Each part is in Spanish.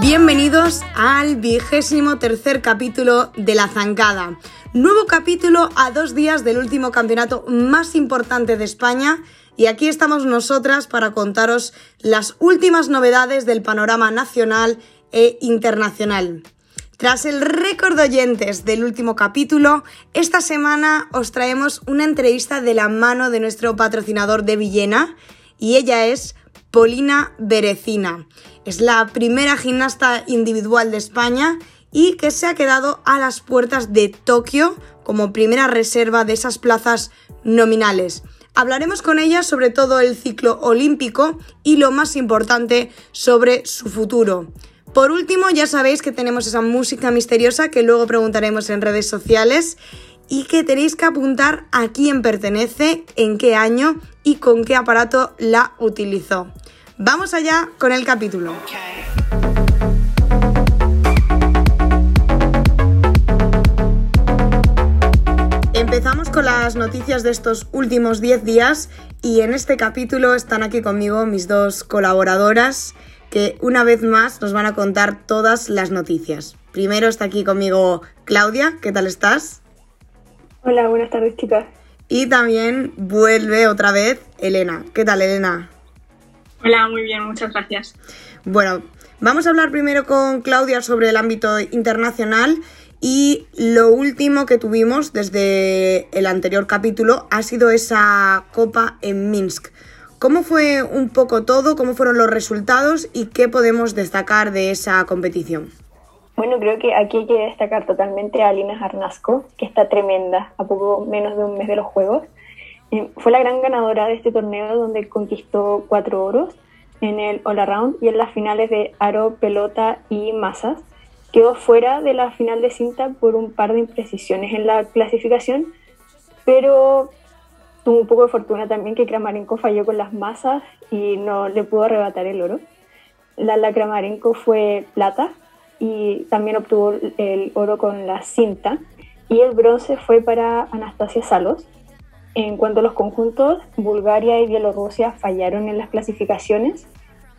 Bienvenidos al vigésimo tercer capítulo de La Zancada. Nuevo capítulo a dos días del último campeonato más importante de España y aquí estamos nosotras para contaros las últimas novedades del panorama nacional e internacional. Tras el récord de oyentes del último capítulo, esta semana os traemos una entrevista de la mano de nuestro patrocinador de Villena y ella es Polina Berecina. Es la primera gimnasta individual de España y que se ha quedado a las puertas de Tokio como primera reserva de esas plazas nominales. Hablaremos con ella sobre todo el ciclo olímpico y lo más importante sobre su futuro. Por último, ya sabéis que tenemos esa música misteriosa que luego preguntaremos en redes sociales y que tenéis que apuntar a quién pertenece, en qué año y con qué aparato la utilizó. Vamos allá con el capítulo. Empezamos con las noticias de estos últimos 10 días y en este capítulo están aquí conmigo mis dos colaboradoras que una vez más nos van a contar todas las noticias. Primero está aquí conmigo Claudia, ¿qué tal estás? Hola, buenas tardes chicas. Y también vuelve otra vez Elena. ¿Qué tal Elena? Hola, muy bien, muchas gracias. Bueno, vamos a hablar primero con Claudia sobre el ámbito internacional y lo último que tuvimos desde el anterior capítulo ha sido esa copa en Minsk. ¿Cómo fue un poco todo? ¿Cómo fueron los resultados? ¿Y qué podemos destacar de esa competición? Bueno, creo que aquí hay que destacar totalmente a Alina Jarnasco, que está tremenda, a poco menos de un mes de los Juegos. Eh, fue la gran ganadora de este torneo donde conquistó cuatro oros en el All Around y en las finales de aro, pelota y masas. Quedó fuera de la final de cinta por un par de imprecisiones en la clasificación, pero tuvo un poco de fortuna también que Kramarenko falló con las masas y no le pudo arrebatar el oro. La, la Kramarenko fue plata y también obtuvo el oro con la cinta y el bronce fue para Anastasia Salos en cuanto a los conjuntos, Bulgaria y Bielorrusia fallaron en las clasificaciones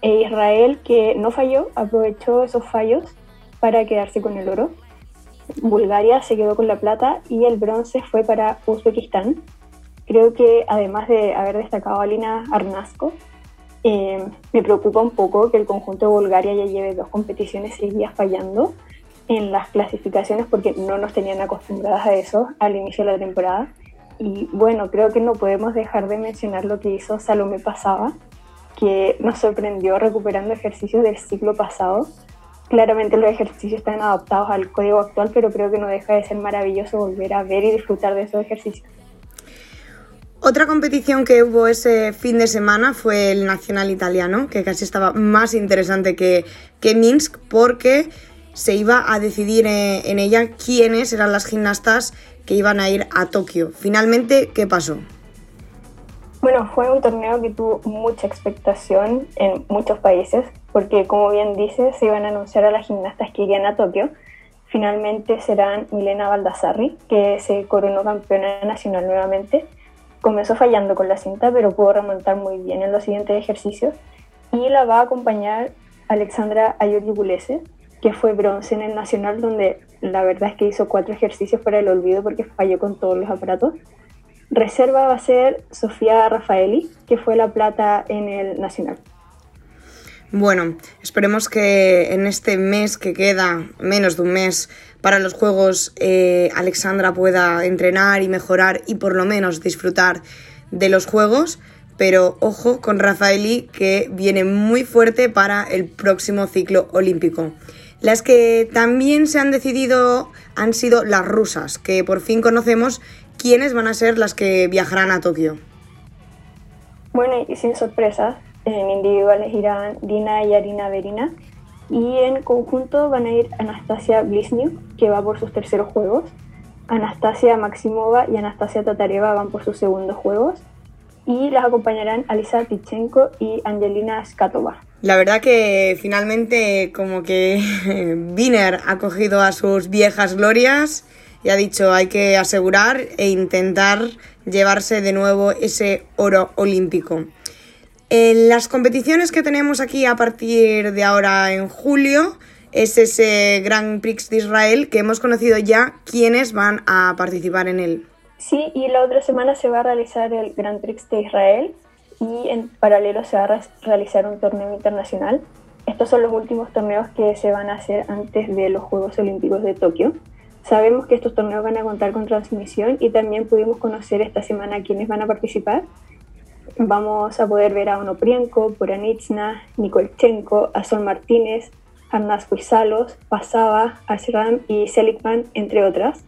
e Israel, que no falló, aprovechó esos fallos para quedarse con el oro. Bulgaria se quedó con la plata y el bronce fue para Uzbekistán. Creo que además de haber destacado a Lina Arnasco, eh, me preocupa un poco que el conjunto de Bulgaria ya lleve dos competiciones seguidas fallando en las clasificaciones porque no nos tenían acostumbradas a eso al inicio de la temporada y bueno, creo que no podemos dejar de mencionar lo que hizo Salomé Pasaba, que nos sorprendió recuperando ejercicios del ciclo pasado. Claramente los ejercicios están adaptados al código actual, pero creo que no deja de ser maravilloso volver a ver y disfrutar de esos ejercicios. Otra competición que hubo ese fin de semana fue el Nacional Italiano, que casi estaba más interesante que, que Minsk, porque se iba a decidir en ella quiénes eran las gimnastas que iban a ir a Tokio. Finalmente, ¿qué pasó? Bueno, fue un torneo que tuvo mucha expectación en muchos países, porque como bien dice, se iban a anunciar a las gimnastas que irían a Tokio. Finalmente serán Milena Baldassarri, que se coronó campeona nacional nuevamente. Comenzó fallando con la cinta, pero pudo remontar muy bien en los siguientes ejercicios. Y la va a acompañar Alexandra Ayori que fue bronce en el nacional, donde la verdad es que hizo cuatro ejercicios para el olvido porque falló con todos los aparatos. Reserva va a ser Sofía Rafaeli, que fue la plata en el Nacional. Bueno, esperemos que en este mes que queda, menos de un mes para los Juegos, eh, Alexandra pueda entrenar y mejorar y por lo menos disfrutar de los Juegos. Pero ojo con Rafaeli que viene muy fuerte para el próximo ciclo olímpico. Las que también se han decidido han sido las rusas, que por fin conocemos quiénes van a ser las que viajarán a Tokio. Bueno, y sin sorpresas, en individuales irán Dina y Arina Verina, y en conjunto van a ir Anastasia Bliznyuk, que va por sus terceros juegos, Anastasia Maximova y Anastasia Tatareva van por sus segundos juegos, y las acompañarán Alisa Tichenko y Angelina Skatova. La verdad que finalmente como que Wiener ha cogido a sus viejas glorias y ha dicho hay que asegurar e intentar llevarse de nuevo ese oro olímpico. En las competiciones que tenemos aquí a partir de ahora en julio es ese Grand Prix de Israel que hemos conocido ya quiénes van a participar en él. Sí, y la otra semana se va a realizar el Grand Prix de Israel y en paralelo se va a realizar un torneo internacional. Estos son los últimos torneos que se van a hacer antes de los Juegos Olímpicos de Tokio. Sabemos que estos torneos van a contar con transmisión y también pudimos conocer esta semana quiénes van a participar. Vamos a poder ver a Onoprienko, Poranitsna, Nikolchenko, a Sol Martínez, Arnaz Huizalos, Pasaba, Ashram y Seligman, entre otras.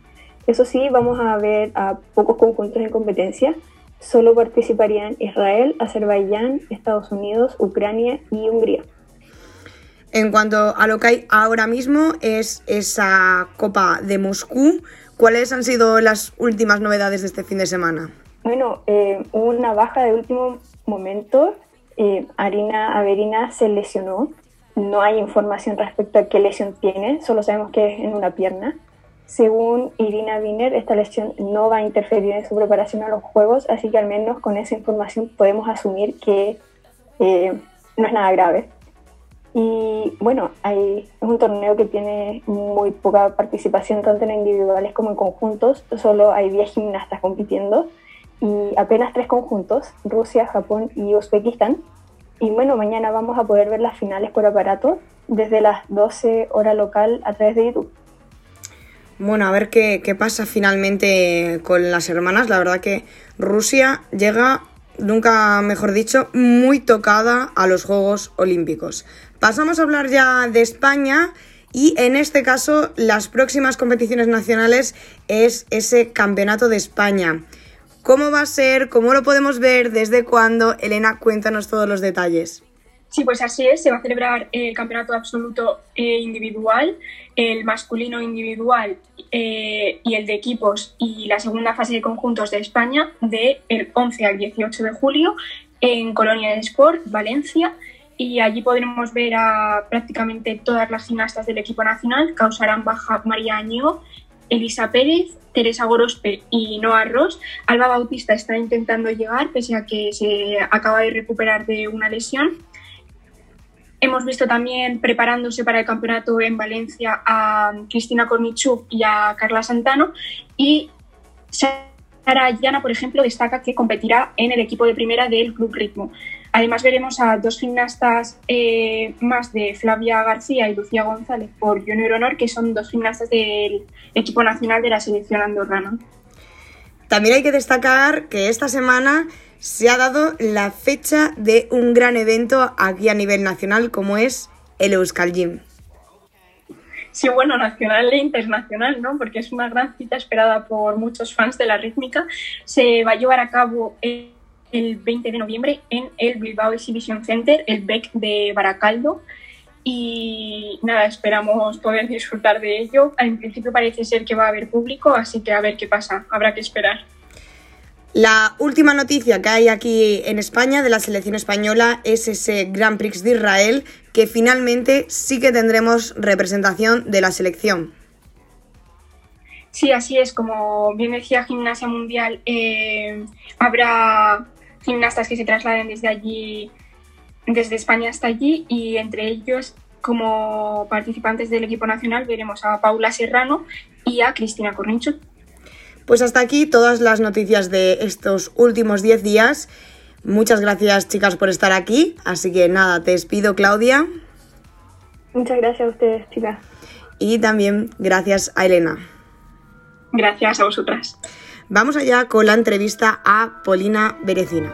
Eso sí, vamos a ver a pocos conjuntos en competencia, solo participarían Israel, Azerbaiyán, Estados Unidos, Ucrania y Hungría. En cuanto a lo que hay ahora mismo es esa Copa de Moscú, ¿cuáles han sido las últimas novedades de este fin de semana? Bueno, eh, hubo una baja de último momento. Eh, Arina Averina se lesionó. No hay información respecto a qué lesión tiene, solo sabemos que es en una pierna. Según Irina Wiener, esta lesión no va a interferir en su preparación a los Juegos, así que al menos con esa información podemos asumir que eh, no es nada grave. Y bueno, hay, es un torneo que tiene muy poca participación tanto en individuales como en conjuntos, solo hay 10 gimnastas compitiendo y apenas tres conjuntos, Rusia, Japón y Uzbekistán. Y bueno, mañana vamos a poder ver las finales por aparato desde las 12 hora local a través de YouTube. Bueno, a ver qué, pasa finalmente con las hermanas. La verdad que Rusia llega, nunca mejor dicho, muy tocada a los Juegos Olímpicos. Pasamos a hablar ya de España y en este caso las próximas competiciones nacionales es ese Campeonato de España. ¿Cómo va a ser? ¿Cómo lo podemos ver? ¿Desde cuándo? Elena, cuéntanos todos los detalles. Sí, pues así es. Se va a celebrar el campeonato absoluto eh, individual, el masculino individual eh, y el de equipos y la segunda fase de conjuntos de España del 11 al 18 de julio en Colonia de Sport, Valencia. Y allí podremos ver a prácticamente todas las gimnastas del equipo nacional. Causarán baja María Año, Elisa Pérez, Teresa Gorospe y Noah Ross. Alba Bautista está intentando llegar, pese a que se acaba de recuperar de una lesión. Hemos visto también preparándose para el campeonato en Valencia a Cristina Kornichuk y a Carla Santano. Y Sara Llana, por ejemplo, destaca que competirá en el equipo de primera del Club Ritmo. Además veremos a dos gimnastas eh, más de Flavia García y Lucía González por Junior Honor, que son dos gimnastas del equipo nacional de la selección andorrana. También hay que destacar que esta semana se ha dado la fecha de un gran evento aquí a nivel nacional como es el Euskal Gym. Sí, bueno, nacional e internacional, ¿no? Porque es una gran cita esperada por muchos fans de la rítmica. Se va a llevar a cabo el 20 de noviembre en el Bilbao Exhibition Center, el BEC de Baracaldo. Y nada, esperamos poder disfrutar de ello. En principio parece ser que va a haber público, así que a ver qué pasa, habrá que esperar. La última noticia que hay aquí en España de la selección española es ese Grand Prix de Israel, que finalmente sí que tendremos representación de la selección. Sí, así es. Como bien decía Gimnasia Mundial, eh, habrá gimnastas que se trasladen desde allí, desde España hasta allí, y entre ellos, como participantes del equipo nacional, veremos a Paula Serrano y a Cristina Cornichot. Pues hasta aquí todas las noticias de estos últimos 10 días. Muchas gracias chicas por estar aquí. Así que nada, te despido Claudia. Muchas gracias a ustedes chicas. Y también gracias a Elena. Gracias a vosotras. Vamos allá con la entrevista a Polina Berecina.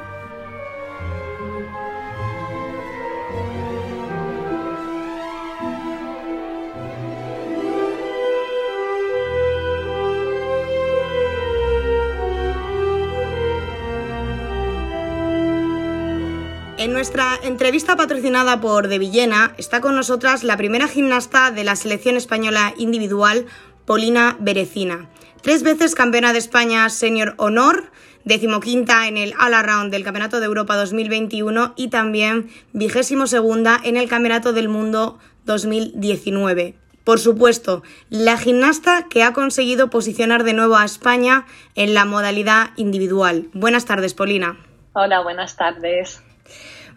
En nuestra entrevista patrocinada por De Villena está con nosotras la primera gimnasta de la selección española individual, Polina Berecina. Tres veces campeona de España Senior Honor, decimoquinta en el All Around del Campeonato de Europa 2021 y también vigésimo segunda en el Campeonato del Mundo 2019. Por supuesto, la gimnasta que ha conseguido posicionar de nuevo a España en la modalidad individual. Buenas tardes, Polina. Hola, buenas tardes.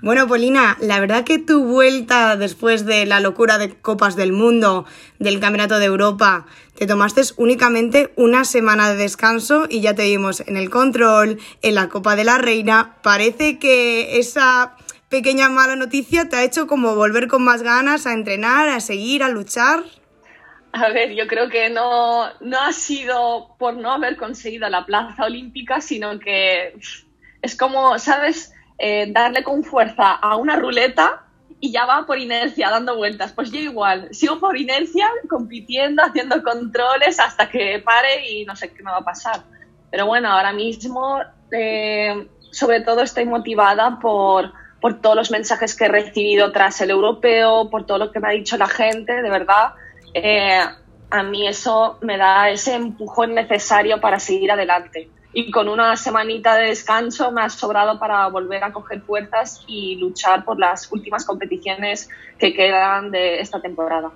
Bueno, Polina, la verdad que tu vuelta después de la locura de Copas del Mundo, del Campeonato de Europa, te tomaste únicamente una semana de descanso y ya te vimos en el control, en la Copa de la Reina. Parece que esa pequeña mala noticia te ha hecho como volver con más ganas a entrenar, a seguir, a luchar. A ver, yo creo que no, no ha sido por no haber conseguido la plaza olímpica, sino que es como, ¿sabes? Eh, darle con fuerza a una ruleta y ya va por inercia dando vueltas. Pues yo igual, sigo por inercia compitiendo, haciendo controles hasta que pare y no sé qué me va a pasar. Pero bueno, ahora mismo eh, sobre todo estoy motivada por, por todos los mensajes que he recibido tras el europeo, por todo lo que me ha dicho la gente, de verdad. Eh, a mí eso me da ese empujón necesario para seguir adelante y con una semanita de descanso me ha sobrado para volver a coger fuerzas y luchar por las últimas competiciones que quedan de esta temporada.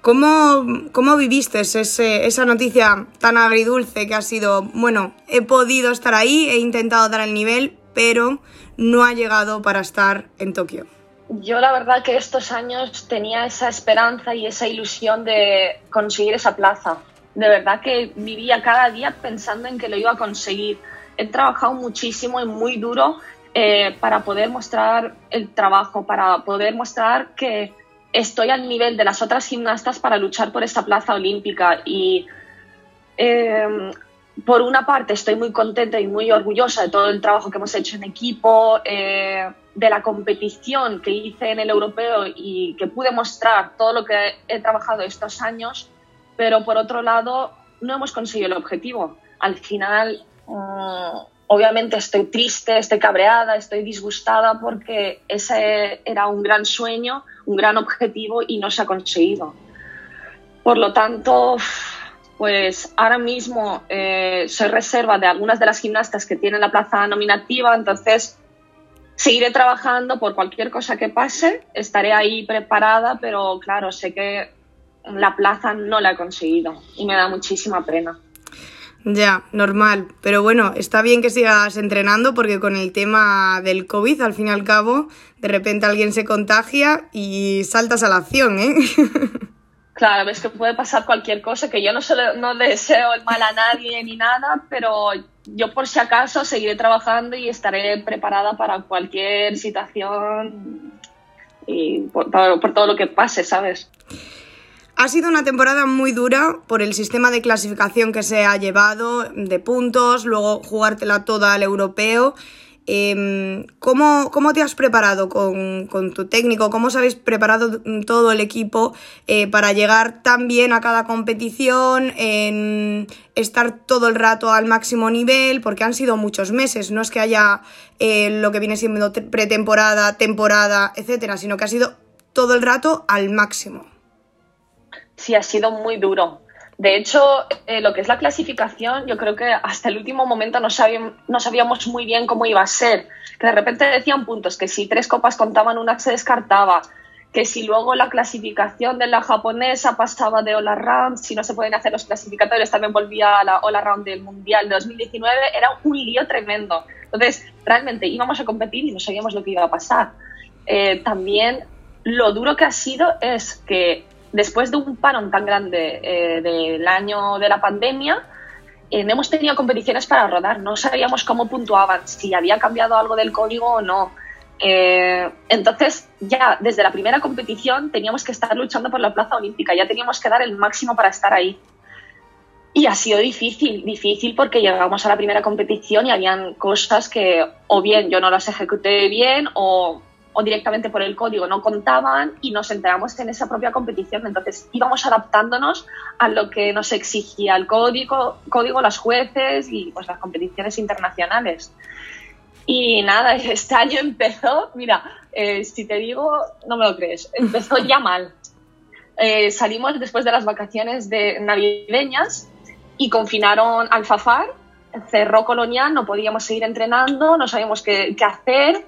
¿Cómo, cómo viviste ese, esa noticia tan agridulce que ha sido, bueno, he podido estar ahí, he intentado dar el nivel, pero no ha llegado para estar en Tokio? Yo la verdad que estos años tenía esa esperanza y esa ilusión de conseguir esa plaza de verdad que vivía cada día pensando en que lo iba a conseguir. He trabajado muchísimo y muy duro eh, para poder mostrar el trabajo, para poder mostrar que estoy al nivel de las otras gimnastas para luchar por esta plaza olímpica. Y eh, por una parte estoy muy contenta y muy orgullosa de todo el trabajo que hemos hecho en equipo, eh, de la competición que hice en el europeo y que pude mostrar todo lo que he trabajado estos años pero por otro lado no hemos conseguido el objetivo. Al final, mm, obviamente estoy triste, estoy cabreada, estoy disgustada porque ese era un gran sueño, un gran objetivo y no se ha conseguido. Por lo tanto, pues ahora mismo eh, soy reserva de algunas de las gimnastas que tienen la plaza nominativa, entonces seguiré trabajando por cualquier cosa que pase, estaré ahí preparada, pero claro, sé que la plaza no la he conseguido y me da muchísima pena. Ya, normal. Pero bueno, está bien que sigas entrenando porque con el tema del COVID, al fin y al cabo, de repente alguien se contagia y saltas a la acción, ¿eh? Claro, ves que puede pasar cualquier cosa, que yo no, no deseo el mal a nadie ni nada, pero yo por si acaso seguiré trabajando y estaré preparada para cualquier situación y por todo lo que pase, ¿sabes? Ha sido una temporada muy dura por el sistema de clasificación que se ha llevado, de puntos, luego jugártela toda al europeo. Em, ¿cómo, te has preparado con, tu técnico? ¿Cómo os habéis preparado todo el equipo eh, para llegar tan bien a cada competición, en estar todo el rato al máximo nivel? Porque han sido muchos meses, no es que haya eh, lo que viene siendo pretemporada, temporada, etcétera, sino que ha sido todo el rato al máximo sí ha sido muy duro. De hecho, eh, lo que es la clasificación, yo creo que hasta el último momento no, sabíamos, no sabíamos muy bien cómo iba a ser. Que de repente decían puntos, que si tres copas contaban, una se descartaba. Que si luego la clasificación de la japonesa pasaba de All Round, si no se pueden hacer los clasificatorios, también volvía a la All Round del Mundial de 2019, era un lío tremendo. Entonces, realmente íbamos a competir y no sabíamos lo que iba a pasar. Eh, también lo duro que ha sido es que después de un parón tan grande eh, del año de la pandemia, eh, no hemos tenido competiciones para rodar, no sabíamos cómo puntuaban, si había cambiado algo del código o no. Eh, entonces, ya desde la primera competición teníamos que estar luchando por la plaza olímpica, ya teníamos que dar el máximo para estar ahí. Y ha sido difícil, difícil porque llegamos a la primera competición y habían cosas que o bien yo no las ejecuté bien o o directamente por el código no contaban y nos enteramos en esa propia competición. Entonces íbamos adaptándonos a lo que nos exigía el código, código las jueces y pues las competiciones internacionales. Y nada, este año empezó, mira, eh, si te digo, no me lo crees, empezó ya mal. Eh, salimos después de las vacaciones de navideñas y confinaron al Fafar, cerró Colonial, no podíamos seguir entrenando, no sabíamos qué, qué hacer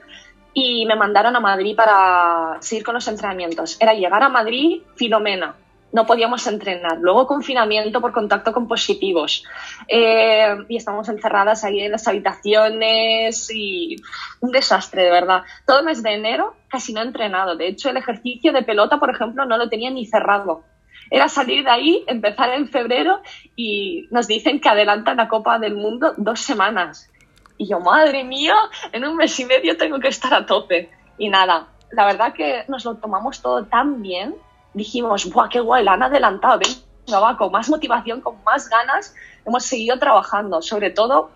y me mandaron a Madrid para seguir con los entrenamientos. Era llegar a Madrid, Filomena, no podíamos entrenar. Luego confinamiento por contacto con positivos. Eh, y estamos encerradas ahí en las habitaciones y un desastre, de verdad. Todo el mes de enero casi no he entrenado. De hecho, el ejercicio de pelota, por ejemplo, no lo tenía ni cerrado. Era salir de ahí, empezar en febrero y nos dicen que adelantan la Copa del Mundo dos semanas. Y yo, madre mía, en un mes y medio tengo que estar a tope. Y nada, la verdad que nos lo tomamos todo tan bien. Dijimos, ¡buah, qué guay! La han adelantado. Venga, va, con más motivación, con más ganas, hemos seguido trabajando. Sobre todo,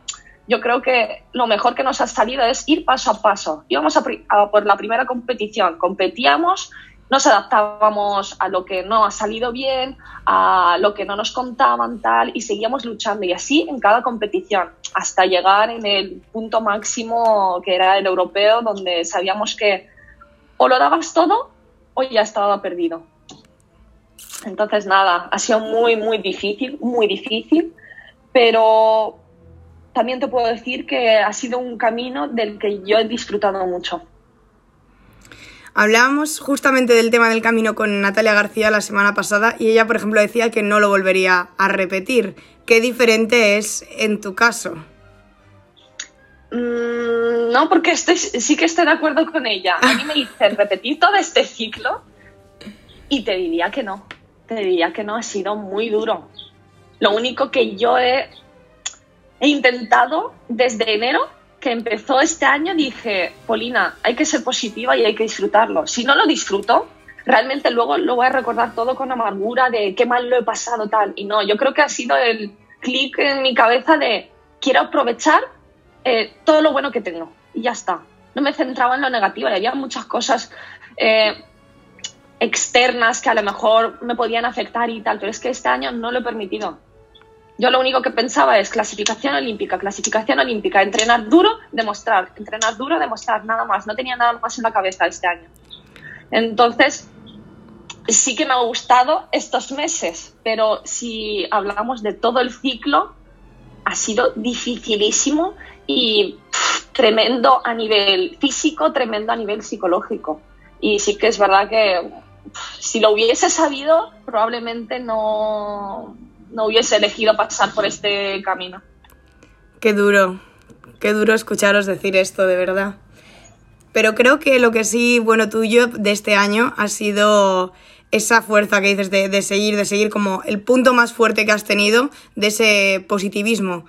yo creo que lo mejor que nos ha salido es ir paso a paso. Íbamos a, a por la primera competición, competíamos nos adaptábamos a lo que no ha salido bien, a lo que no nos contaban, tal, y seguíamos luchando. Y así en cada competición, hasta llegar en el punto máximo que era el europeo, donde sabíamos que o lo dabas todo o ya estaba perdido. Entonces, nada, ha sido muy, muy difícil, muy difícil, pero también te puedo decir que ha sido un camino del que yo he disfrutado mucho. Hablábamos justamente del tema del camino con Natalia García la semana pasada y ella, por ejemplo, decía que no lo volvería a repetir. ¿Qué diferente es en tu caso? Mm, no, porque sí que estoy de acuerdo con ella. A mí me dicen repetir todo este ciclo y te diría que no. Te diría que no, ha sido muy duro. Lo único que yo he, he intentado desde enero que empezó este año dije, Polina, hay que ser positiva y hay que disfrutarlo. Si no lo disfruto, realmente luego lo voy a recordar todo con amargura de qué mal lo he pasado tal. Y no, yo creo que ha sido el clic en mi cabeza de quiero aprovechar eh, todo lo bueno que tengo. Y ya está. No me centraba en lo negativo. Y había muchas cosas eh, externas que a lo mejor me podían afectar y tal, pero es que este año no lo he permitido. Yo lo único que pensaba es clasificación olímpica, clasificación olímpica, entrenar duro, demostrar, entrenar duro, demostrar, nada más. No tenía nada más en la cabeza este año. Entonces, sí que me ha gustado estos meses, pero si hablamos de todo el ciclo, ha sido dificilísimo y tremendo a nivel físico, tremendo a nivel psicológico. Y sí que es verdad que si lo hubiese sabido, probablemente no, no hubiese elegido pasar por este camino. Qué duro, qué duro escucharos decir esto, de verdad. Pero creo que lo que sí, bueno, tuyo de este año ha sido esa fuerza que dices de, de, seguir, de seguir como el punto más fuerte que has tenido de ese positivismo.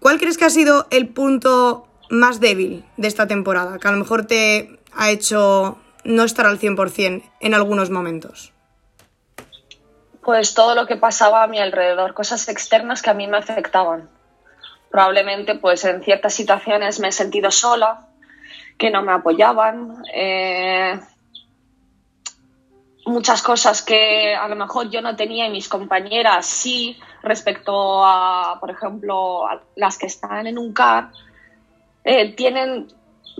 ¿Cuál crees que ha sido el punto más débil de esta temporada? Que a lo mejor te ha hecho no estar al 100% en algunos momentos pues todo lo que pasaba a mi alrededor, cosas externas que a mí me afectaban. Probablemente pues en ciertas situaciones me he sentido sola, que no me apoyaban, eh, muchas cosas que a lo mejor yo no tenía y mis compañeras sí respecto a, por ejemplo, a las que están en un CAR, eh, tienen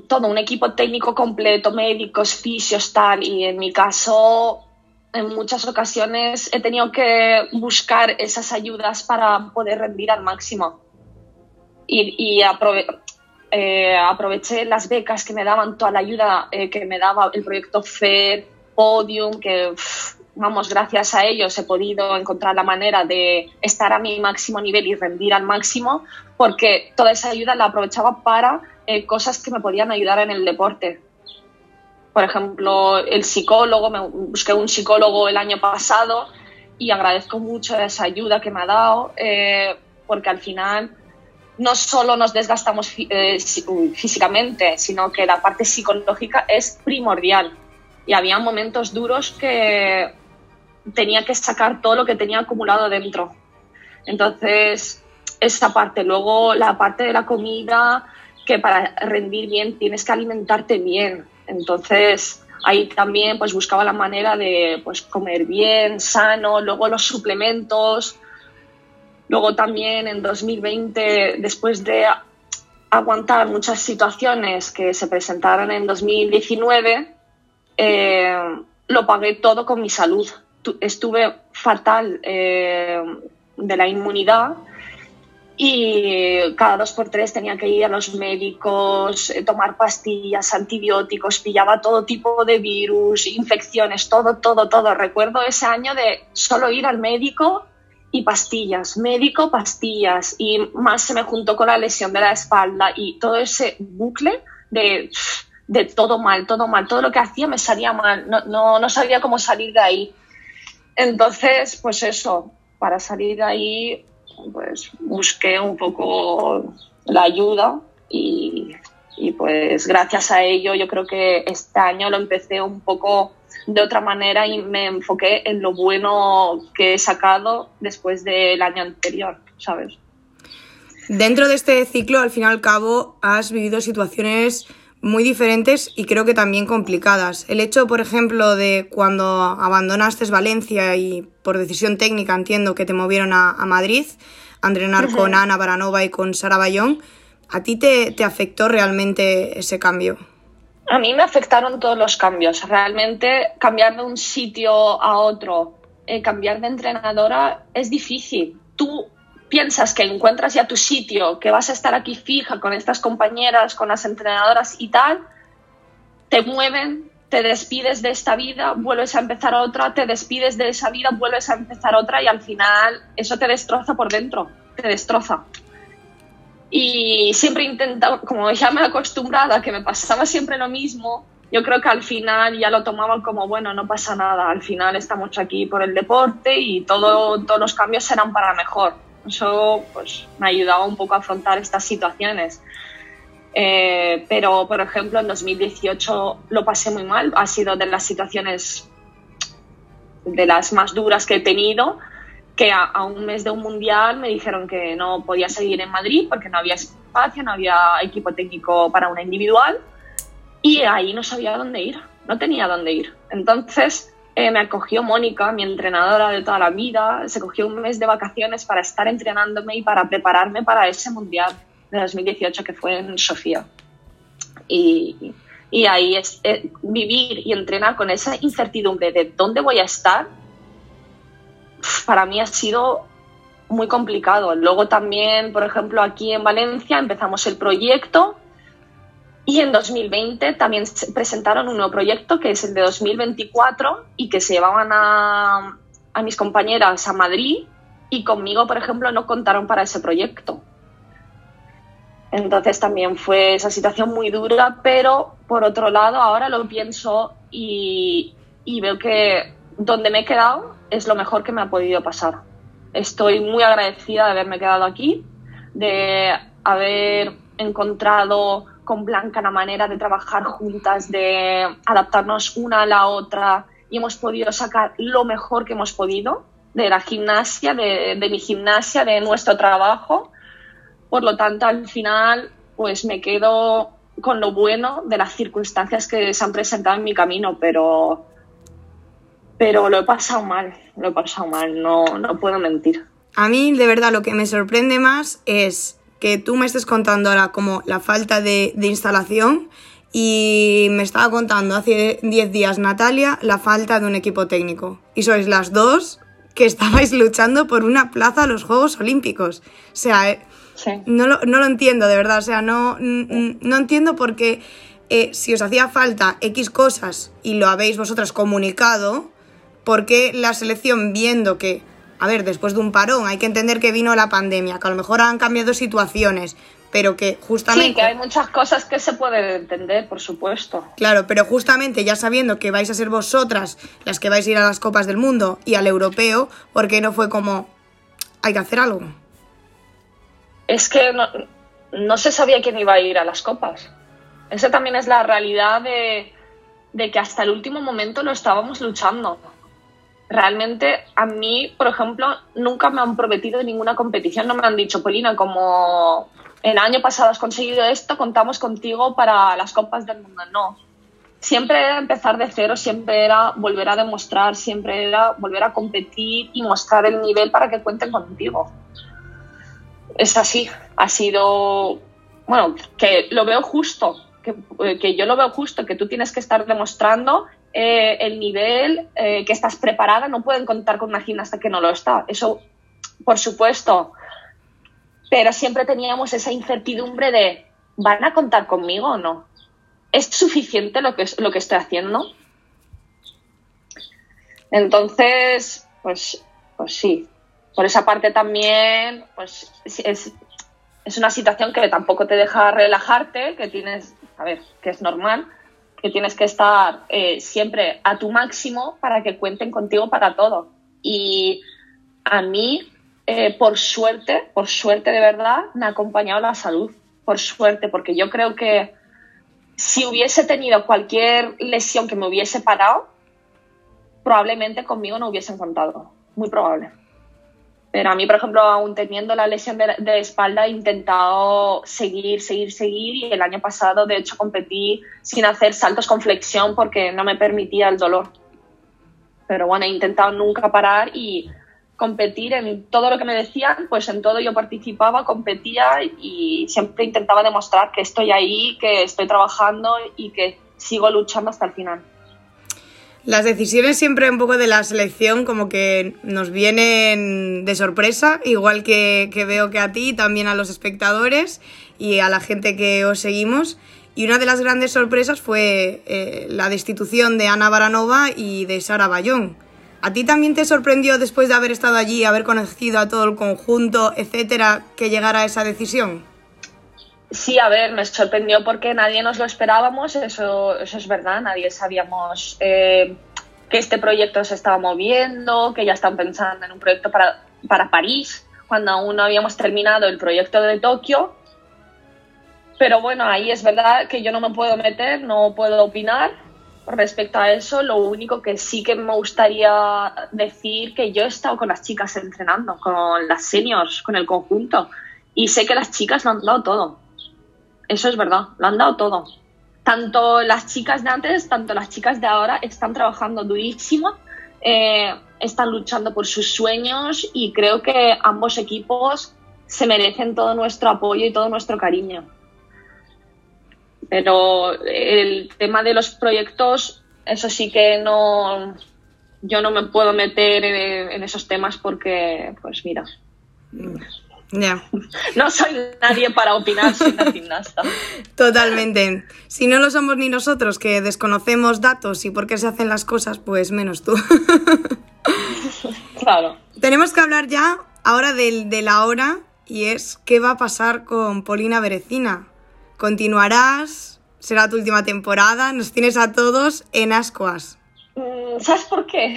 todo un equipo técnico completo, médicos, fisios, tal, y en mi caso en muchas ocasiones he tenido que buscar esas ayudas para poder rendir al máximo. Y, eh, aproveché las becas que me daban, toda la ayuda eh, que me daba el proyecto FED, Podium, que, vamos, gracias a ellos he podido encontrar la manera de estar a mi máximo nivel y rendir al máximo, porque toda esa ayuda la aprovechaba para eh, cosas que me podían ayudar en el deporte por ejemplo, el psicólogo, me busqué un psicólogo el año pasado y agradezco mucho esa ayuda que me ha dado, eh, porque al final no solo nos desgastamos eh, físicamente, sino que la parte psicológica es primordial. Y había momentos duros que tenía que sacar todo lo que tenía acumulado dentro. Entonces, esa parte. Luego, la parte de la comida, que para rendir bien tienes que alimentarte bien. Entonces, ahí también pues buscaba la manera de pues comer bien, sano, luego los suplementos. Luego también en 2020, después de aguantar muchas situaciones que se presentaron en 2019, eh, lo pagué todo con mi salud. Estuve fatal eh, de la inmunidad y cada dos por tres tenía que ir a los médicos, eh, tomar pastillas, antibióticos, pillaba todo tipo de virus, infecciones, todo, todo, todo. Recuerdo ese año de solo ir al médico y pastillas, médico, pastillas, y más se me juntó con la lesión de la espalda y todo ese bucle de, de todo mal, todo mal, todo lo que hacía me salía mal, no, no, no sabía cómo salir de ahí. Entonces, pues eso, para salir de ahí pues busqué un poco la ayuda y, pues gracias a ello yo creo que este año lo empecé un poco de otra manera y me enfoqué en lo bueno que he sacado después del año anterior, ¿sabes? Dentro de este ciclo, al fin y al cabo, has vivido situaciones muy diferentes y creo que también complicadas. El hecho, por ejemplo, de cuando abandonaste Valencia y por decisión técnica entiendo que te movieron a, Madrid a entrenar con Ana Baranova y con Sara Bayón, ¿a ti te, afectó realmente ese cambio? A mí me afectaron todos los cambios. Realmente cambiar de un sitio a otro, eh, cambiar de entrenadora es difícil. Tú piensas que encuentras ya tu sitio, que vas a estar aquí fija con estas compañeras, con las entrenadoras y tal, te mueven, te despides de esta vida, vuelves a empezar otra, te despides de esa vida, vuelves a empezar otra y al final eso te destroza por dentro, te destroza. Y siempre intentaba, como ya me he acostumbrado a que me pasaba siempre lo mismo, yo creo que al final ya lo tomaban como, bueno, no pasa nada, al final estamos aquí por el deporte y todo, todos los cambios serán para mejor eso pues, me ha ayudado un poco a afrontar estas situaciones. Eh, pero, por ejemplo, en 2018 lo pasé muy mal. Ha sido de las situaciones de las más duras que he tenido, que a, un mes de un mundial me dijeron que no podía seguir en Madrid porque no había espacio, no había equipo técnico para una individual y ahí no sabía dónde ir, no tenía dónde ir. Entonces eh, me acogió Mónica, mi entrenadora de toda la vida, se cogió un mes de vacaciones para estar entrenándome y para prepararme para ese mundial de 2018 que fue en Sofía. Y, ahí es, eh, vivir y entrenar con esa incertidumbre de dónde voy a estar, para mí ha sido muy complicado. Luego también, por ejemplo, aquí en Valencia empezamos el proyecto y en 2020 también presentaron un nuevo proyecto que es el de 2024 y que se llevaban a, a mis compañeras a Madrid y conmigo, por ejemplo, no contaron para ese proyecto. Entonces también fue esa situación muy dura, pero por otro lado ahora lo pienso y, y veo que donde me he quedado es lo mejor que me ha podido pasar. Estoy muy agradecida de haberme quedado aquí, de haber encontrado con Blanca la manera de trabajar juntas, de adaptarnos una a la otra y hemos podido sacar lo mejor que hemos podido de la gimnasia, de, mi gimnasia, de nuestro trabajo. Por lo tanto, al final, pues me quedo con lo bueno de las circunstancias que se han presentado en mi camino, pero, pero lo he pasado mal, lo he pasado mal, no, no puedo mentir. A mí, de verdad, lo que me sorprende más es que tú me estés contando ahora como la falta de, instalación y me estaba contando hace 10 días Natalia la falta de un equipo técnico. Y sois las dos que estabais luchando por una plaza a los Juegos Olímpicos. O sea, eh, no, lo, entiendo, de verdad. O sea, no, no entiendo por qué eh, si os hacía falta X cosas y lo habéis vosotras comunicado, ¿por qué la selección viendo que a ver, después de un parón, hay que entender que vino la pandemia, que a lo mejor han cambiado situaciones, pero que justamente... Sí, que hay muchas cosas que se pueden entender, por supuesto. Claro, pero justamente ya sabiendo que vais a ser vosotras las que vais a ir a las Copas del Mundo y al europeo, ¿por qué no fue como, hay que hacer algo? Es que no, no se sabía quién iba a ir a las Copas. Esa también es la realidad de, de que hasta el último momento lo estábamos luchando realmente a mí, por ejemplo, nunca me han prometido ninguna competición, no me han dicho, Polina, como el año pasado has conseguido esto, contamos contigo para las Copas del Mundo. No. Siempre era empezar de cero, siempre era volver a demostrar, siempre era volver a competir y mostrar el nivel para que cuenten contigo. Es así, ha sido, bueno, que lo veo justo, que, que yo lo veo justo, que tú tienes que estar demostrando eh, el nivel, eh, que estás preparada, no pueden contar con una gimnasta que no lo está. Eso, por supuesto, pero siempre teníamos esa incertidumbre de, ¿van a contar conmigo o no? ¿Es suficiente lo que, lo que estoy haciendo? Entonces, pues, pues sí, por esa parte también, pues es, es una situación que tampoco te deja relajarte, que tienes, a ver, que es normal, que tienes que estar eh, siempre a tu máximo para que cuenten contigo para todo. Y a mí, eh, por suerte, por suerte de verdad, me ha acompañado la salud, por suerte, porque yo creo que si hubiese tenido cualquier lesión que me hubiese parado, probablemente conmigo no hubiesen contado, muy probable. Pero a mí, por ejemplo, aún teniendo la lesión de, espalda, he intentado seguir, seguir, seguir y el año pasado, de hecho, competí sin hacer saltos con flexión porque no me permitía el dolor. Pero bueno, he intentado nunca parar y competir en todo lo que me decían, pues en todo yo participaba, competía y siempre intentaba demostrar que estoy ahí, que estoy trabajando y que sigo luchando hasta el final. Las decisiones siempre un poco de la selección como que nos vienen de sorpresa, igual que, veo que a ti, también a los espectadores y a la gente que os seguimos. Y una de las grandes sorpresas fue eh, la destitución de Ana Baranova y de Sara Bayón. ¿A ti también te sorprendió después de haber estado allí, haber conocido a todo el conjunto, etcétera, que llegara esa decisión? Sí, a ver, me sorprendió porque nadie nos lo esperábamos, eso, eso es verdad, nadie sabíamos eh, que este proyecto se estaba moviendo, que ya están pensando en un proyecto para, para París, cuando aún no habíamos terminado el proyecto de Tokio. Pero bueno, ahí es verdad que yo no me puedo meter, no puedo opinar respecto a eso. Lo único que sí que me gustaría decir que yo he estado con las chicas entrenando, con las seniors, con el conjunto, y sé que las chicas lo han dado todo eso es verdad, lo han dado todo. Tanto las chicas de antes, tanto las chicas de ahora están trabajando durísimo, eh, están luchando por sus sueños y creo que ambos equipos se merecen todo nuestro apoyo y todo nuestro cariño. Pero el tema de los proyectos, eso sí que no, yo no me puedo meter en, en esos temas porque, pues mira, no soy nadie para opinar sin la gimnasta. Totalmente. Si no lo somos ni nosotros, que desconocemos datos y por qué se hacen las cosas, pues menos tú. claro. Tenemos que hablar ya ahora de, de la hora y es qué va a pasar con Polina Berecina. ¿Continuarás? ¿Será tu última temporada? Nos tienes a todos en ascuas. Mm, ¿Sabes por qué?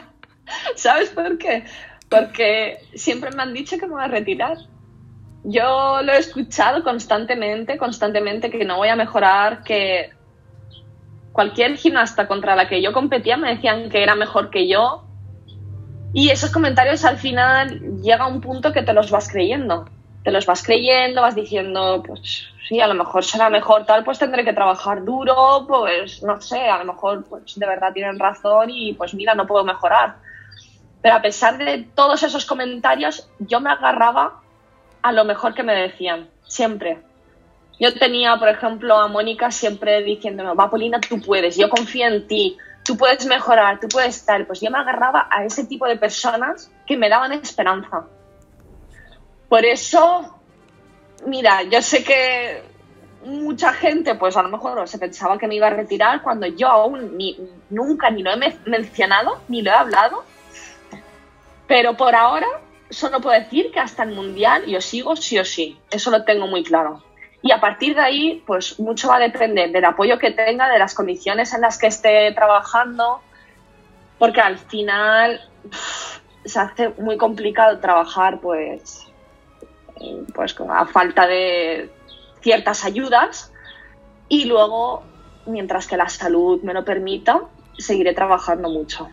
¿Sabes por qué? Porque siempre me han dicho que me voy a retirar. Yo lo he escuchado constantemente, constantemente, que no voy a mejorar, que cualquier gimnasta contra la que yo competía me decían que era mejor que yo. Y esos comentarios al final llega a un punto que te los vas creyendo. Te los vas creyendo, vas diciendo, pues sí, a lo mejor será mejor tal, pues tendré que trabajar duro, pues no sé, a lo mejor pues de verdad tienen razón y pues mira, no puedo mejorar pero a pesar de todos esos comentarios, yo me agarraba a lo mejor que me decían, siempre. Yo tenía, por ejemplo, a Mónica siempre diciéndome, va, Polina, tú puedes, yo confío en ti, tú puedes mejorar, tú puedes estar. Pues yo me agarraba a ese tipo de personas que me daban esperanza. Por eso, mira, yo sé que mucha gente, pues a lo mejor se pensaba que me iba a retirar cuando yo aún ni, nunca ni lo he mencionado, ni lo he hablado pero por ahora solo puedo decir que hasta el Mundial yo sigo sí o sí. Eso lo tengo muy claro. Y a partir de ahí, pues mucho va a depender del apoyo que tenga, de las condiciones en las que esté trabajando, porque al final se hace muy complicado trabajar, pues, pues a falta de ciertas ayudas. Y luego, mientras que la salud me lo permita, seguiré trabajando mucho.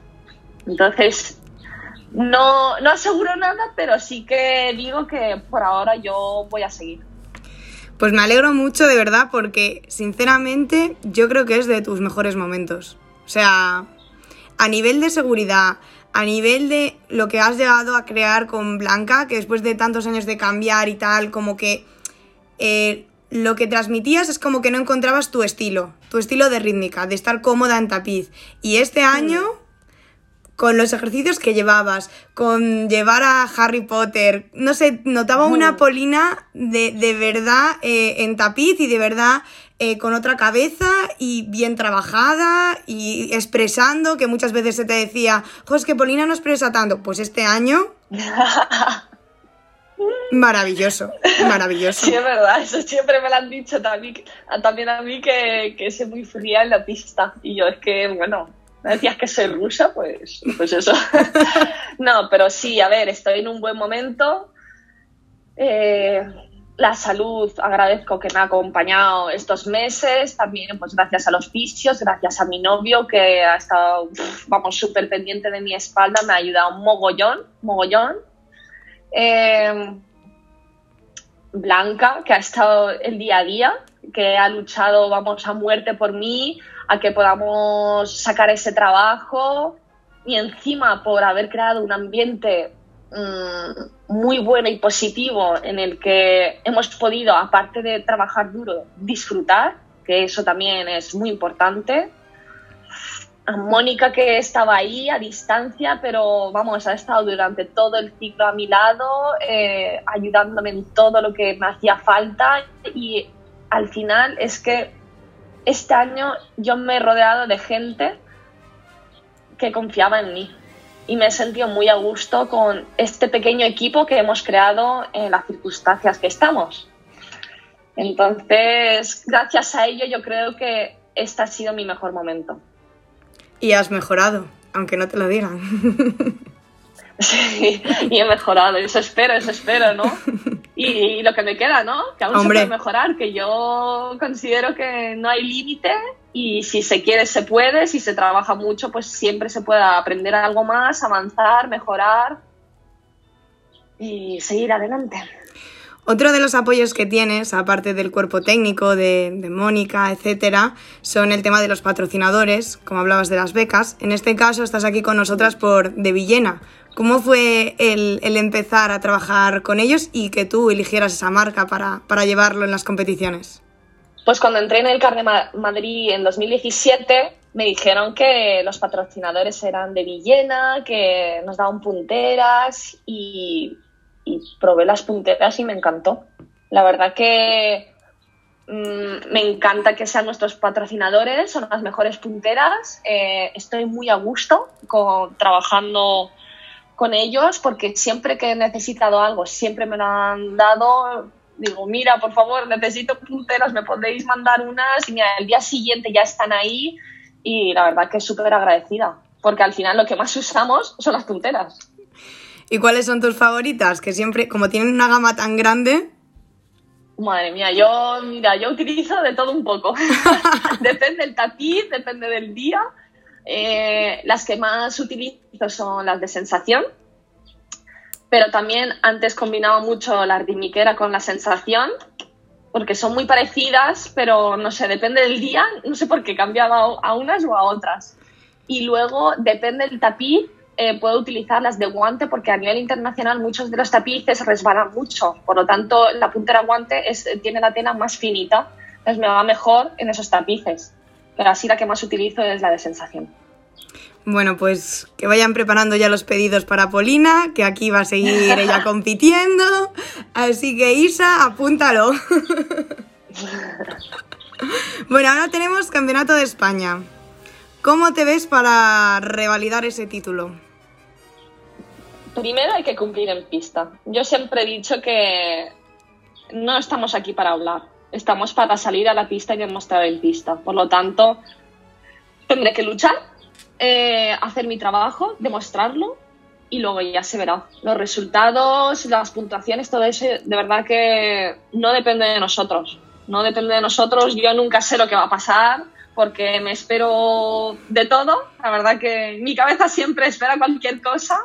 Entonces, no, no aseguro nada, pero sí que digo que por ahora yo voy a seguir. Pues me alegro mucho, de verdad, porque sinceramente yo creo que es de tus mejores momentos. O sea, a nivel de seguridad, a nivel de lo que has llegado a crear con Blanca, que después de tantos años de cambiar y tal, como que eh, lo que transmitías es como que no encontrabas tu estilo, tu estilo de rítmica, de estar cómoda en tapiz. Y este año con los ejercicios que llevabas, con llevar a Harry Potter, no sé, notaba una Polina de, de verdad eh, en tapiz y de verdad eh, con otra cabeza y bien trabajada y expresando, que muchas veces se te decía, jo, es que Polina no expresa tanto. Pues este año... Maravilloso, maravilloso. Sí, es verdad, eso siempre me lo han dicho también, también a mí que, que soy muy fría en la pista. Y yo es que, bueno, decías que soy rusa, pues, pues eso. no, pero sí, a ver, estoy en un buen momento. Eh, la salud, agradezco que me ha acompañado estos meses, también pues gracias a los fisios, gracias a mi novio que ha estado, vamos, súper pendiente de mi espalda, me ha ayudado mogollón, mogollón. Eh, Blanca, que ha estado el día a día, que ha luchado, vamos, a muerte por mí, a que podamos sacar ese trabajo y encima por haber creado un ambiente mmm, muy bueno y positivo en el que hemos podido, aparte de trabajar duro, disfrutar, que eso también es muy importante. Mónica que estaba ahí a distancia, pero vamos, ha estado durante todo el ciclo a mi lado, eh, ayudándome en todo lo que me hacía falta y al final es que este año yo me he rodeado de gente que confiaba en mí y me he sentido muy a gusto con este pequeño equipo que hemos creado en las circunstancias que estamos. Entonces, gracias a ello yo creo que este ha sido mi mejor momento. Y has mejorado, aunque no te lo digan. Sí, y he mejorado, eso espero, eso espero, ¿no? Y, lo que me queda, ¿no? Que aún Hombre. se puede mejorar, que yo considero que no hay límite y si se quiere se puede, si se trabaja mucho, pues siempre se puede aprender algo más, avanzar, mejorar y seguir adelante. Otro de los apoyos que tienes, aparte del cuerpo técnico de, Mónica, etcétera, son el tema de los patrocinadores, como hablabas de las becas. En este caso estás aquí con nosotras por De Villena. ¿Cómo fue el, empezar a trabajar con ellos y que tú eligieras esa marca para, para llevarlo en las competiciones? Pues cuando entré en el CAR de Ma- Madrid en 2017, me dijeron que los patrocinadores eran de Villena, que nos daban punteras y, y probé las punteras y me encantó. La verdad que mm, me encanta que sean nuestros patrocinadores, son las mejores punteras. eh, estoy muy a gusto con, trabajando con ellos porque siempre que he necesitado algo, siempre me lo han dado. Digo, mira, por favor, necesito punteras, me podéis mandar unas y mira, el día siguiente ya están ahí y la verdad que súper agradecida porque al final lo que más usamos son las punteras. ¿Y cuáles son tus favoritas? Que siempre, como tienen una gama tan grande, Madre mía, yo, mira, yo utilizo de todo un poco. depende del tapiz, depende del día. Eh, las que más utilizo son las de sensación, pero también antes combinaba mucho la ardimiquera con la sensación, porque son muy parecidas, pero no sé, depende del día, no sé por qué cambiaba a unas o a otras. Y luego, depende del tapiz, eh, puedo utilizar las de guante porque a nivel internacional muchos de los tapices resbalan mucho. Por lo tanto, la puntera guante es, tiene la tela más finita. Entonces me va mejor en esos tapices. Pero así la que más utilizo es la de sensación. Bueno, pues que vayan preparando ya los pedidos para Polina, que aquí va a seguir ella compitiendo. Así que Isa, apúntalo. bueno, ahora tenemos Campeonato de España. ¿Cómo te ves para revalidar ese título? Primero hay que cumplir en pista. Yo siempre he dicho que no estamos aquí para hablar, estamos para salir a la pista y demostrar en pista. Por lo tanto, tendré que luchar, eh, hacer mi trabajo, demostrarlo y luego ya se verá. Los resultados, las puntuaciones, todo eso, de verdad que no depende de nosotros. No depende de nosotros. Yo nunca sé lo que va a pasar porque me espero de todo. La verdad que mi cabeza siempre espera cualquier cosa,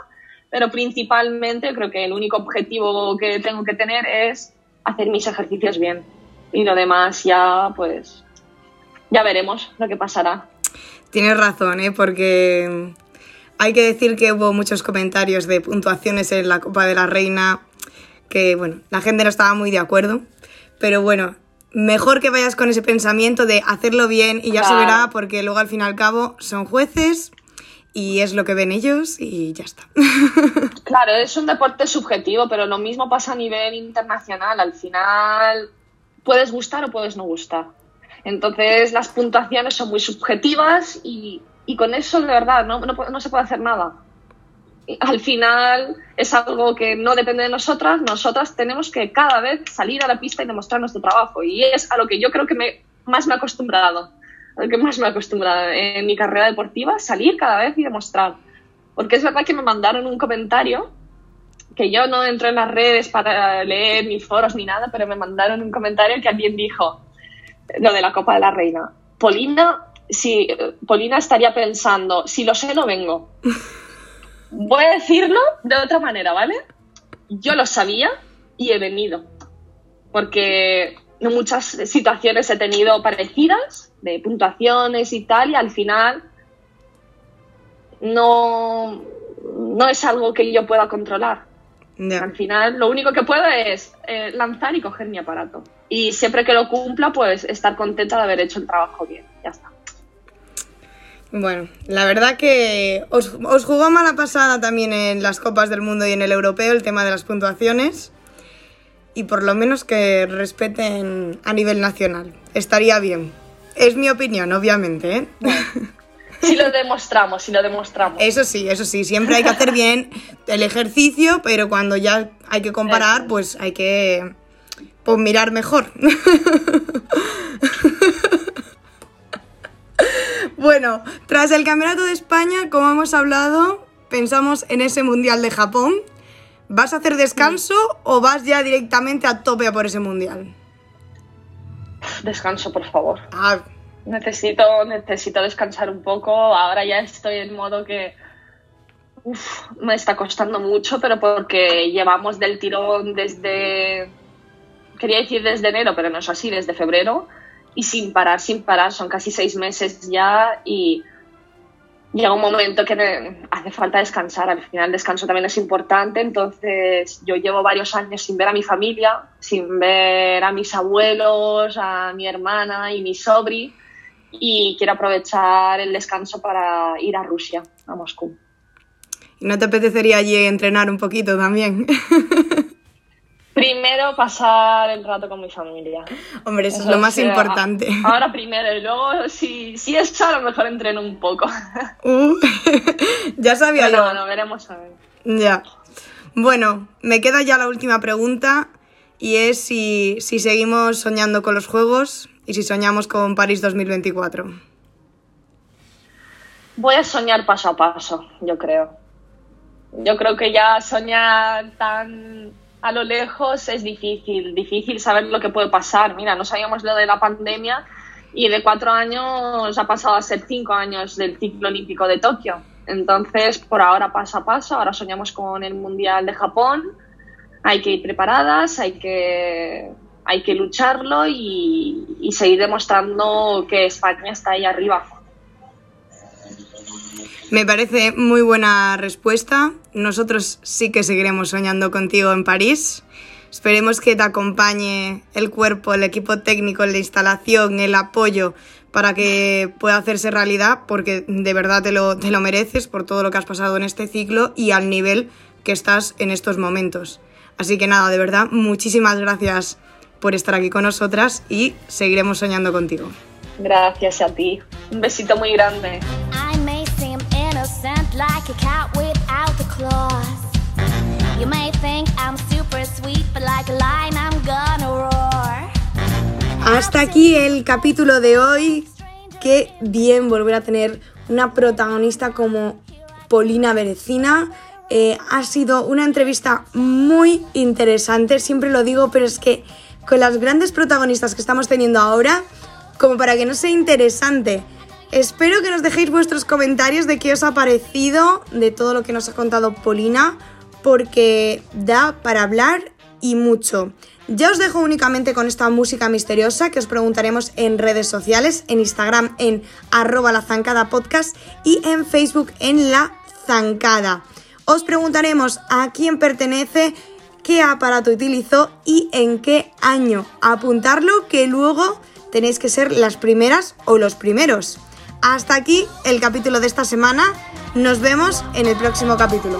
pero principalmente creo que el único objetivo que tengo que tener es hacer mis ejercicios bien. Y lo demás ya, pues, ya veremos lo que pasará. Tienes razón, ¿eh? Porque hay que decir que hubo muchos comentarios de puntuaciones en la Copa de la Reina que, bueno, la gente no estaba muy de acuerdo. Pero bueno, mejor que vayas con ese pensamiento de hacerlo bien y ya se verá porque luego al fin y al cabo son jueces y es lo que ven ellos y ya está. Claro, es un deporte subjetivo, pero lo mismo pasa a nivel internacional. Al final puedes gustar o puedes no gustar. Entonces las puntuaciones son muy subjetivas y, con eso de verdad no, no, se puede hacer nada. Al final es algo que no depende de nosotras, nosotras tenemos que cada vez salir a la pista y demostrar nuestro trabajo y es a lo que yo creo que me, más me he acostumbrado lo que más me he acostumbrado en mi carrera deportiva, salir cada vez y demostrar. Porque es verdad que me mandaron un comentario, que yo no entro en las redes para leer ni foros ni nada, pero me mandaron un comentario que alguien dijo lo de la Copa de la Reina. Polina, si, Polina estaría pensando, si lo sé, no vengo. Voy a decirlo de otra manera, ¿vale? Yo lo sabía y he venido. Porque en muchas situaciones he tenido parecidas de puntuaciones y tal, y al final no, no es algo que yo pueda controlar. Al final lo único que puedo es eh, lanzar y coger mi aparato. Y siempre que lo cumpla, pues estar contenta de haber hecho el trabajo bien. Ya está. Bueno, la verdad que os, os jugó mala pasada también en las Copas del Mundo y en el Europeo el tema de las puntuaciones. Y por lo menos que respeten a nivel nacional. Estaría bien. Es mi opinión, obviamente. ¿eh? Si lo demostramos, si lo demostramos. Eso sí, eso sí, siempre hay que hacer bien el ejercicio, pero cuando ya hay que comparar, pues hay que pues, mirar mejor. bueno, tras el Campeonato de España, como hemos hablado, pensamos en ese Mundial de Japón. ¿Vas a hacer descanso o vas ya directamente a tope a por ese Mundial? Descanso, por favor. Ah. Necesito, necesito descansar un poco. Ahora ya estoy en modo que me está costando mucho, pero porque llevamos del tirón desde, quería decir desde enero, pero no es así, desde febrero, y sin parar, sin parar, son casi seis meses ya y llega un momento que hace falta descansar. Al final el descanso también es importante. Entonces yo llevo varios años sin ver a mi familia, sin ver a mis abuelos, a mi hermana y mi sobri. Y quiero aprovechar el descanso para ir a Rusia, a Moscú. ¿Y no te apetecería allí entrenar un poquito también? Primero pasar el rato con mi familia. Hombre, eso, es lo más importante. Ahora primero y luego si, si es a lo mejor entreno un poco. Uh, ya sabía yo. Bueno, veremos a ver. Ya. Bueno, me queda ya la última pregunta y es si, si seguimos soñando con los Juegos y si soñamos con París 2024. Voy a soñar paso a paso, yo creo. Yo creo que ya soñar tan a lo lejos es difícil, difícil saber lo que puede pasar. Mira, no sabíamos lo de la pandemia y de cuatro años ha pasado a ser cinco años del ciclo olímpico de Tokio. Entonces, por ahora paso a paso, ahora soñamos con el Mundial de Japón, hay que ir preparadas, hay que, hay que lucharlo y, y seguir demostrando que España está ahí arriba. Me parece muy buena respuesta. Nosotros sí que seguiremos soñando contigo en París. Esperemos que te acompañe el cuerpo, el equipo técnico, la instalación, el apoyo para que pueda hacerse realidad, porque de verdad te lo, te lo mereces por todo lo que has pasado en este ciclo y al nivel que estás en estos momentos. Así que nada, de verdad, muchísimas gracias por estar aquí con nosotras y seguiremos soñando contigo. Gracias a ti. Un besito muy grande. Hasta aquí el capítulo de hoy. Qué bien volver a tener una protagonista como Polina Berecina. Eh, ha sido una entrevista muy interesante, siempre lo digo, pero es que con las grandes protagonistas que estamos teniendo ahora, como para que no sea interesante Espero que nos dejéis vuestros comentarios de qué os ha parecido de todo lo que nos ha contado Polina, porque da para hablar y mucho. Ya os dejo únicamente con esta música misteriosa que os preguntaremos en redes sociales, en Instagram en arroba la zancada podcast y en Facebook en la zancada. Os preguntaremos a quién pertenece, qué aparato utilizó y en qué año. Apuntarlo que luego tenéis que ser las primeras o los primeros. Hasta aquí el capítulo de esta semana. Nos vemos en el próximo capítulo.